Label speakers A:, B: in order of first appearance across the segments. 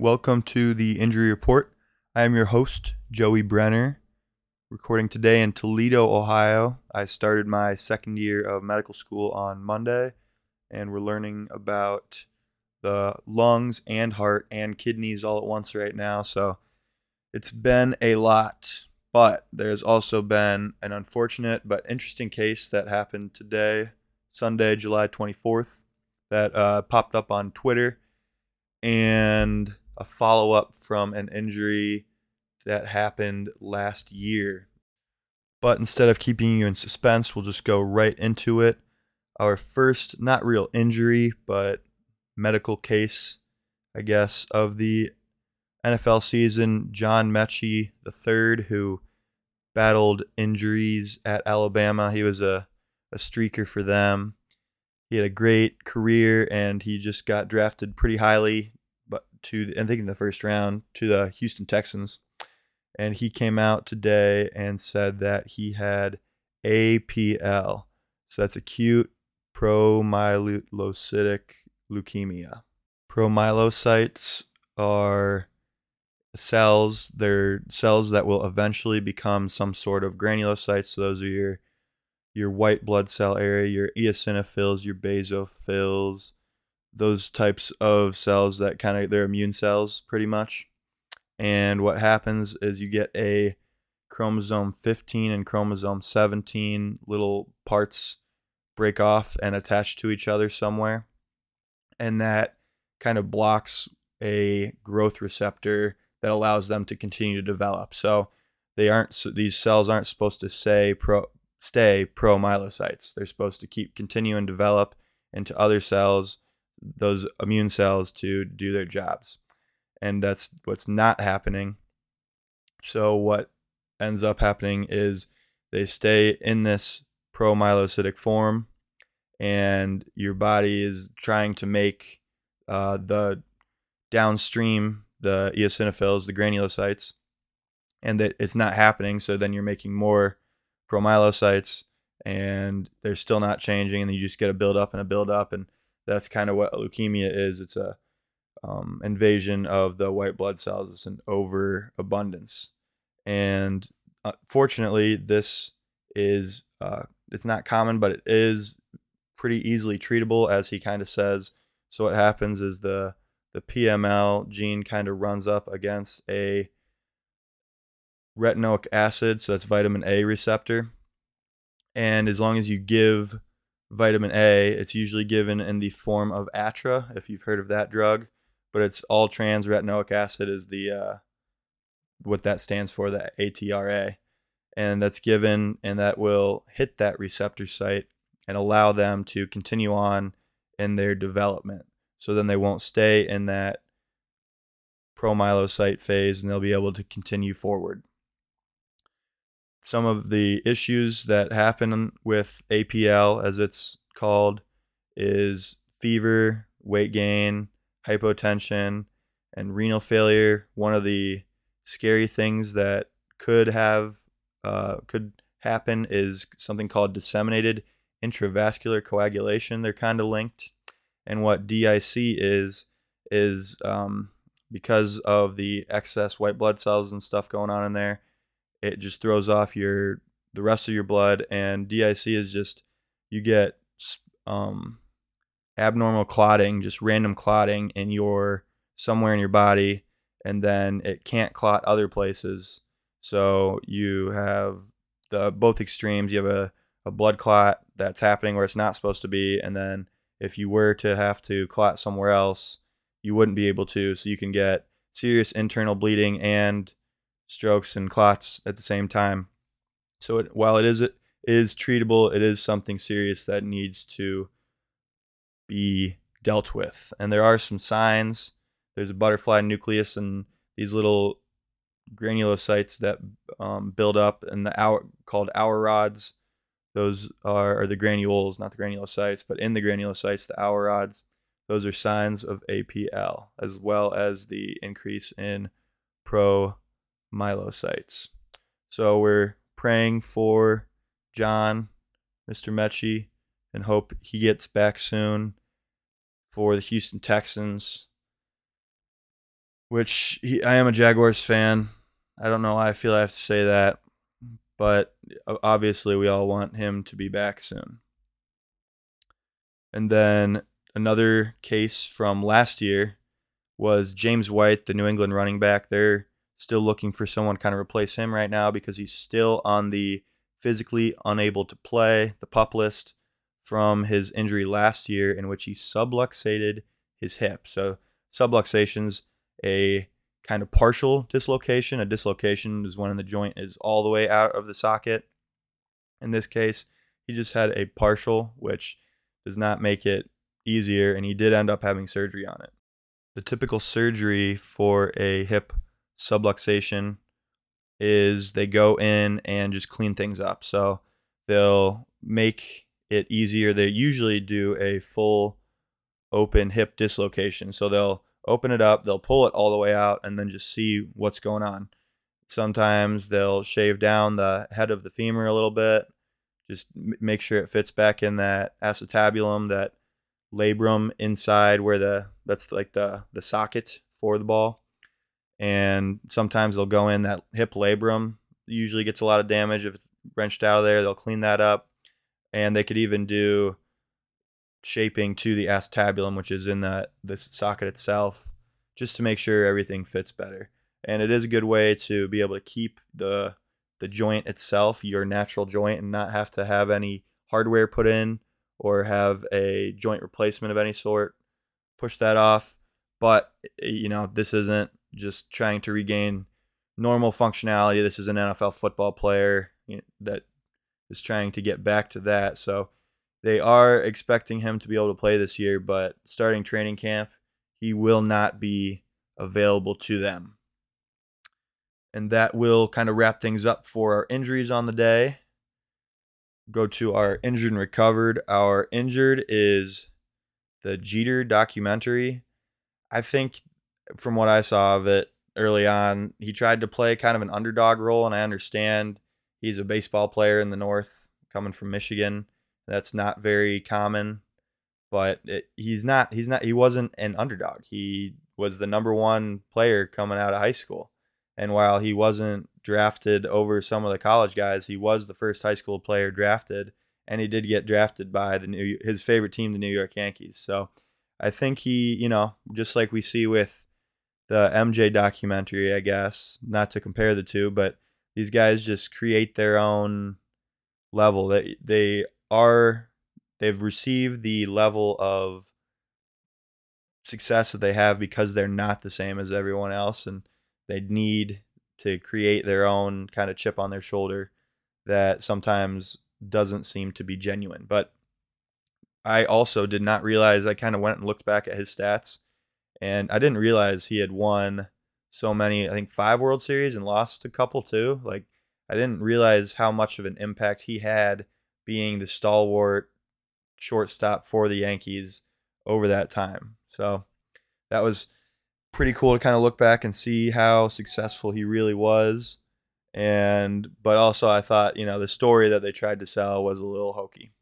A: Welcome to the Injury Report. I am your host, Joey Brenner, recording today in Toledo, Ohio. I started my second year of medical school on Monday, and we're learning about the lungs and heart and kidneys all at once right now. So it's been a lot, but there's also been an unfortunate but interesting case that happened today, Sunday, July 24th, that uh, popped up on Twitter. And a follow up from an injury that happened last year. But instead of keeping you in suspense, we'll just go right into it. Our first, not real injury, but medical case, I guess, of the NFL season John Metchie III, who battled injuries at Alabama. He was a, a streaker for them. He had a great career and he just got drafted pretty highly but to I think in the first round to the Houston Texans, and he came out today and said that he had APL, so that's acute promyelocytic leukemia. Promyelocytes are cells. They're cells that will eventually become some sort of granulocytes. So those are your your white blood cell area, your eosinophils, your basophils, those types of cells that kind of they're immune cells pretty much. And what happens is you get a chromosome 15 and chromosome 17 little parts break off and attach to each other somewhere. And that kind of blocks a growth receptor that allows them to continue to develop. So they aren't so these cells aren't supposed to say pro stay promyelocytes. They're supposed to keep continue and develop into other cells those immune cells to do their jobs. And that's what's not happening. So, what ends up happening is they stay in this promyelocytic form, and your body is trying to make uh, the downstream, the eosinophils, the granulocytes, and that it's not happening. So, then you're making more promyelocytes, and they're still not changing, and you just get a build up and a build up. And that's kind of what leukemia is. It's a um, invasion of the white blood cells. It's an overabundance, and uh, fortunately, this is uh, it's not common, but it is pretty easily treatable, as he kind of says. So what happens is the the PML gene kind of runs up against a retinoic acid, so that's vitamin A receptor. And as long as you give vitamin A. It's usually given in the form of Atra, if you've heard of that drug, but it's all trans retinoic acid is the uh, what that stands for, the ATRA, and that's given, and that will hit that receptor site and allow them to continue on in their development. So then they won't stay in that promyelocyte phase, and they'll be able to continue forward some of the issues that happen with APL, as it's called, is fever, weight gain, hypotension, and renal failure. One of the scary things that could have uh, could happen is something called disseminated intravascular coagulation. They're kind of linked, and what DIC is is um, because of the excess white blood cells and stuff going on in there it just throws off your the rest of your blood and DIC is just you get um, abnormal clotting, just random clotting in your somewhere in your body and then it can't clot other places. So you have the both extremes. You have a, a blood clot that's happening where it's not supposed to be and then if you were to have to clot somewhere else, you wouldn't be able to. So you can get serious internal bleeding and strokes and clots at the same time. So it, while it is it is treatable, it is something serious that needs to be dealt with. And there are some signs. There's a butterfly nucleus and these little granulocytes that um, build up and the hour called Auer rods. Those are, are, the granules, not the granulocytes, but in the granulocytes, the Auer rods. those are signs of APL, as well as the increase in promyelocytes. So we're praying for John, Mr. Metchie, and hope he gets back soon for the Houston Texans. Which he, I am a Jaguars fan. I don't know why I feel I have to say that, but obviously we all want him to be back soon. And then another case from last year was James White, the New England running back. They're still looking for someone to kind of replace him right now because he's still on the physically unable to play, the pup list from his injury last year in which he subluxated his hip. So subluxation's a kind of partial dislocation. A dislocation is when the joint is all the way out of the socket. In this case, he just had a partial, which does not make it easier, and he did end up having surgery on it. The typical surgery for a hip subluxation is they go in and just clean things up. So they'll make it easier. They usually do a full open hip dislocation. So they'll open it up, they'll pull it all the way out, and then just see what's going on. Sometimes they'll shave down the head of the femur a little bit, just make sure it fits back in that acetabulum, that labrum inside where the that's like the the socket for the ball. And sometimes they'll go in that hip labrum. Usually gets a lot of damage if it's wrenched out of there. They'll clean that up, and they could even do shaping to the acetabulum, which is in the the socket itself, just to make sure everything fits better. And it is a good way to be able to keep the the joint itself, your natural joint, and not have to have any hardware put in or have a joint replacement of any sort. Push that off. But, eh, you know, this isn't just trying to regain normal functionality. This is an NFL football player that is trying to get back to that. So they are expecting him to be able to play this year, but starting training camp, he will not be available to them. And that will kind of wrap things up for our injuries on the day. Go to our injured and recovered. Our injured is the Jeter documentary. I think from what I saw of it early on, he tried to play kind of an underdog role, and I understand he's a baseball player in the North coming from Michigan. That's not very common, but it, he's not. He's not. He wasn't an underdog. He was the number one player coming out of high school. And while he wasn't drafted over some of the college guys, he was the first high school player drafted, and he did get drafted by the new his favorite team, the New York Yankees. So I think he, you know, just like we see with the MJ documentary, I guess, not to compare the two, but these guys just create their own level. They they are they've received the level of success that they have because they're not the same as everyone else and they need to create their own kind of chip on their shoulder that sometimes doesn't seem to be genuine. But I also did not realize I kind of went and looked back at his stats and I didn't realize he had won so many, I think 5 World Series and lost a couple too. Like I didn't realize how much of an impact he had being the stalwart shortstop for the Yankees over that time. So that was pretty cool to kind of look back and see how successful he really was. And but also I thought, you know, the story that they tried to sell was a little hokey.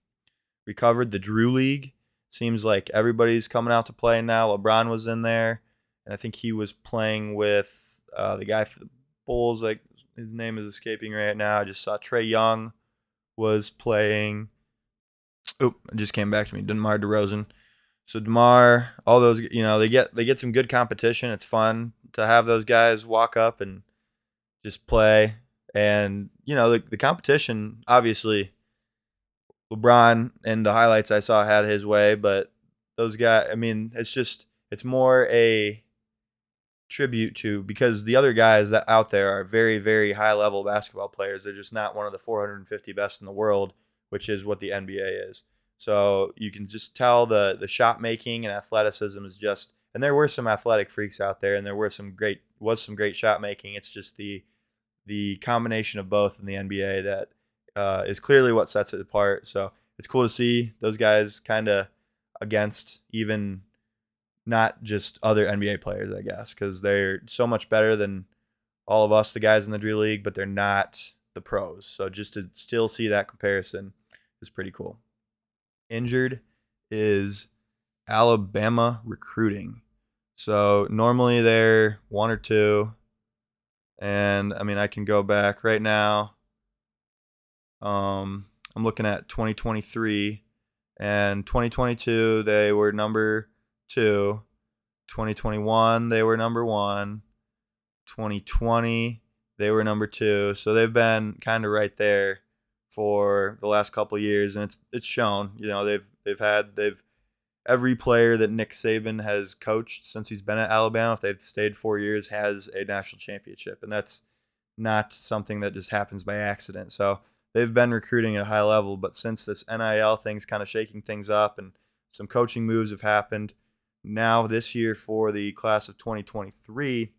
A: Recovered the Drew League. Seems like everybody's coming out to play now. LeBron was in there, and I think he was playing with uh, the guy for the Bulls. Like his name is escaping right now. I just saw Trae Young was playing. Oop, it just came back to me. DeMar DeRozan so Demar, all those, you know, they get they get some good competition. It's fun to have those guys walk up and just play. And you know, the the competition, obviously, LeBron and the highlights I saw had his way, but those guys, I mean, it's just it's more a tribute to because the other guys that out there are very very high level basketball players. They're just not one of the 450 best in the world, which is what the NBA is. So you can just tell the the shot making and athleticism is just and there were some athletic freaks out there and there were some great was some great shot making. It's just the the combination of both in the NBA that uh, is clearly what sets it apart. So it's cool to see those guys kind of against even not just other NBA players, I guess, because they're so much better than all of us, the guys in the Drew League, but they're not the pros. So just to still see that comparison is pretty cool. Injured is Alabama recruiting. So normally they're one or two. And I mean, I can go back right now. Um, I'm looking at 2023 and 2022, they were number two. 2021, they were number one. 2020, they were number two. So they've been kind of right there for the last couple years, and it's it's shown. You know, they've they've had they've every player that Nick Saban has coached since he's been at Alabama, if they've stayed four years, has a national championship, and that's not something that just happens by accident. So they've been recruiting at a high level, but since this NIL thing's kind of shaking things up and some coaching moves have happened, now this year for the class of 2023,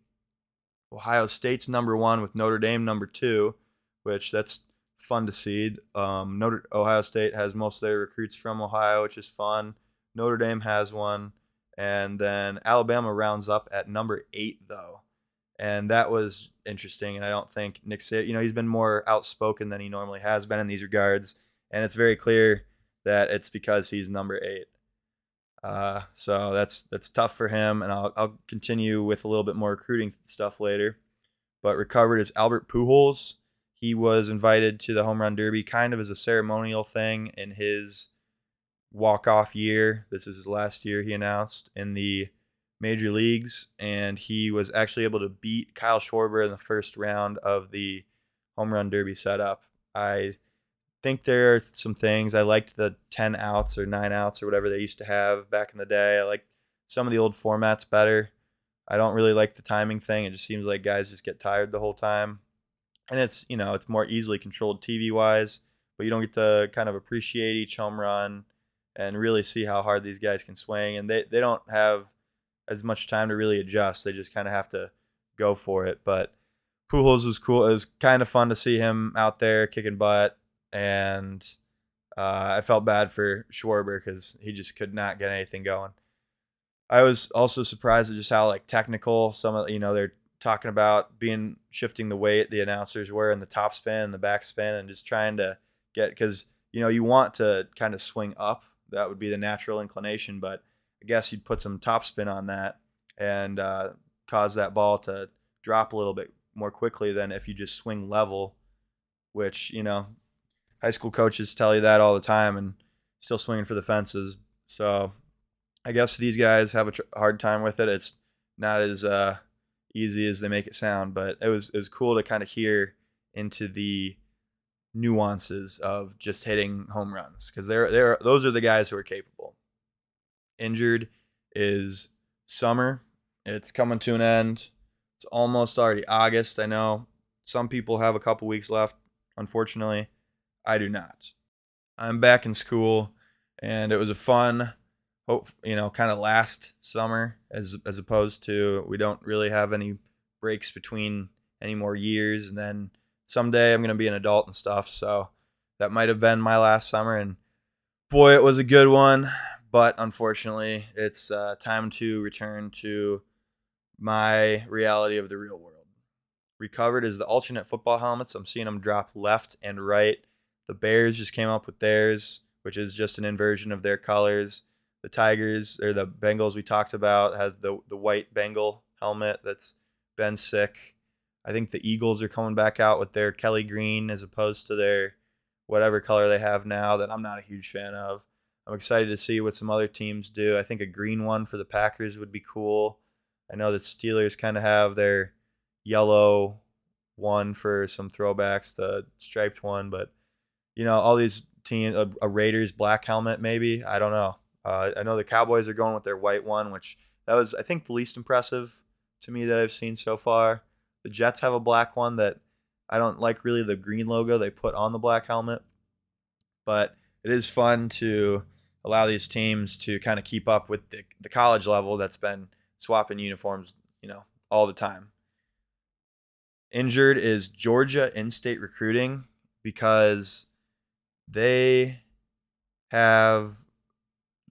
A: Ohio State's number one with Notre Dame number two, which that's fun to see. Um, Notre Ohio State has most of their recruits from Ohio, which is fun. Notre Dame has one, and then Alabama rounds up at number eight though, and that was interesting. And I don't think Nick Saban, you know, he's been more outspoken than he normally has been in these regards, and it's very clear that it's because he's number eight. Uh, so that's that's tough for him, and I'll I'll continue with a little bit more recruiting stuff later. But recovered is Albert Pujols. He was invited to the home run derby kind of as a ceremonial thing in his walk off year. This is his last year. He announced in the major leagues, and he was actually able to beat Kyle Schwarber in the first round of the home run derby setup. I think there are some things I liked the 10 outs or 9 outs or whatever they used to have back in the day. I like some of the old formats better. I don't really like the timing thing. It just seems like guys just get tired the whole time. And it's, you know, it's more easily controlled TV wise, but you don't get to kind of appreciate each home run and really see how hard these guys can swing. And they, they don't have as much time to really adjust. They just kind of have to go for it. But Pujols was cool. It was kind of fun to see him out there kicking butt and uh, I felt bad for Schwarber because he just could not get anything going. I was also surprised at just how like technical some of you know they're talking about being shifting the weight the announcers were in the top spin and the back spin and just trying to get because you know you want to kind of swing up that would be the natural inclination but I guess you'd put some top spin on that and uh, cause that ball to drop a little bit more quickly than if you just swing level which you know high school coaches tell you that all the time and still swinging for the fences. So I guess these guys have a tr- hard time with it. It's not as uh, easy as they make it sound, but it was it was cool to kind of hear into the nuances of just hitting home runs because they're they're those are the guys who are capable. Injured is summer. It's coming to an end. It's almost already August. I know some people have a couple weeks left, unfortunately. I do not. I'm back in school, and it was a fun, hope you know, kind of last summer as as opposed to we don't really have any breaks between any more years, and then someday I'm gonna be an adult and stuff. So that might have been my last summer, and boy, it was a good one. But unfortunately, it's uh, time to return to my reality of the real world. Recovered is the alternate football helmets. I'm seeing them drop left and right the Bears just came up with theirs, which is just an inversion of their colors. The Tigers or the Bengals we talked about has the the white Bengal helmet that's been sick. I think the Eagles are coming back out with their Kelly green as opposed to their whatever color they have now that I'm not a huge fan of. I'm excited to see what some other teams do. I think a green one for the Packers would be cool. I know the Steelers kind of have their yellow one for some throwbacks, the striped one, but you know, all these teams, a, a, Raiders black helmet, maybe. I don't know. Uh, I know the Cowboys are going with their white one, which that was, I think, the least impressive to me that I've seen so far. The Jets have a black one that I don't like really the green logo they put on the black helmet, but it is fun to allow these teams to kind of keep up with the, the college level that's been swapping uniforms, you know, all the time. Injured is Georgia in-state recruiting because they have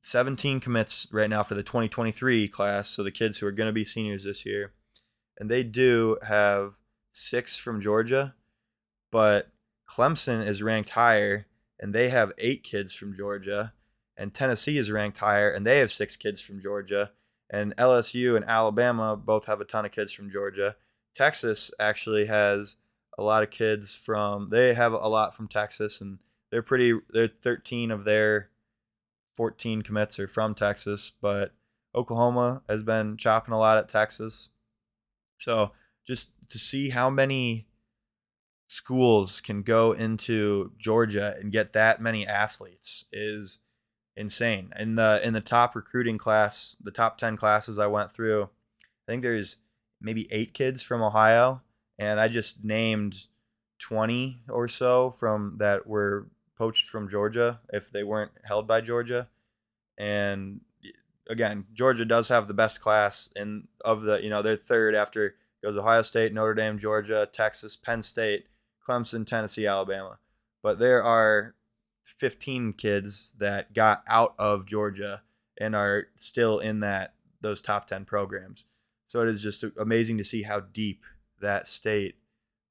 A: 17 commits right now for the 2023 class, so the kids who are going to be seniors this year. And they do have six from Georgia, but Clemson is ranked higher and they have eight kids from Georgia. And Tennessee is ranked higher and they have six kids from Georgia. And LSU and Alabama both have a ton of kids from Georgia. Texas actually has a lot of kids from, they have a lot from Texas and they're pretty, they're 13 of their 14 commits are from Texas, but Oklahoma has been chopping a lot at Texas. So just to see how many schools can go into Georgia and get that many athletes is insane. In the in the top recruiting class, the top 10 classes I went through, I think there's maybe 8 kids from Ohio and I just named 20 or so from that were poached from Georgia if they weren't held by Georgia. And again, Georgia does have the best class in of the, you know, they're third after goes Ohio State, Notre Dame, Georgia, Texas, Penn State, Clemson, Tennessee, Alabama. But there are 15 kids that got out of Georgia and are still in that those top 10 programs. So it is just amazing to see how deep that state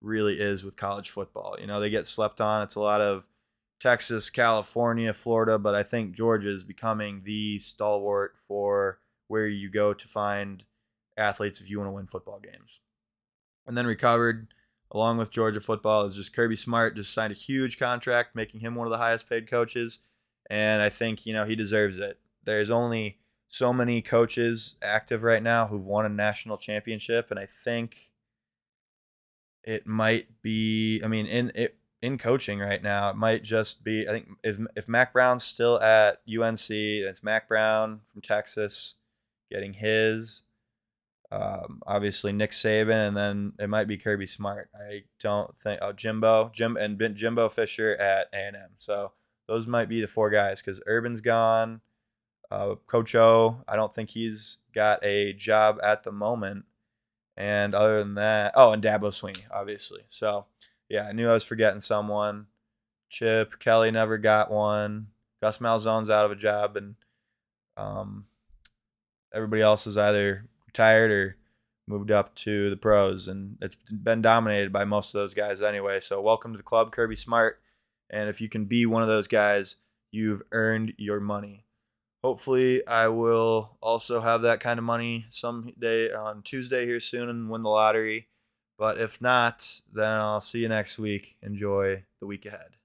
A: really is with college football. You know, they get slept on. It's a lot of Texas, California, Florida, but I think Georgia is becoming the stalwart for where you go to find athletes if you want to win football games. And then recovered along with Georgia football is just Kirby Smart just signed a huge contract, making him one of the highest paid coaches. And I think, you know, he deserves it. There's only so many coaches active right now who've won a national championship. And I think it might be, I mean, in it, in coaching right now, it might just be. I think if if Mack Brown's still at UNC, and it's Mack Brown from Texas getting his. Um, obviously Nick Saban, and then it might be Kirby Smart. I don't think oh Jimbo, Jim, and Jimbo Fisher at A and M. So those might be the four guys because Urban's gone. Uh, Coach O, I don't think he's got a job at the moment. And other than that, oh, and Dabo Swinney, obviously. So yeah, I knew I was forgetting someone. Chip Kelly never got one. Gus Malzahn's out of a job, and um, everybody else is either retired or moved up to the pros, and it's been dominated by most of those guys anyway. So welcome to the club, Kirby Smart. And if you can be one of those guys, you've earned your money. Hopefully, I will also have that kind of money someday on Tuesday here soon and win the lottery. But if not, then I'll see you next week. Enjoy the week ahead.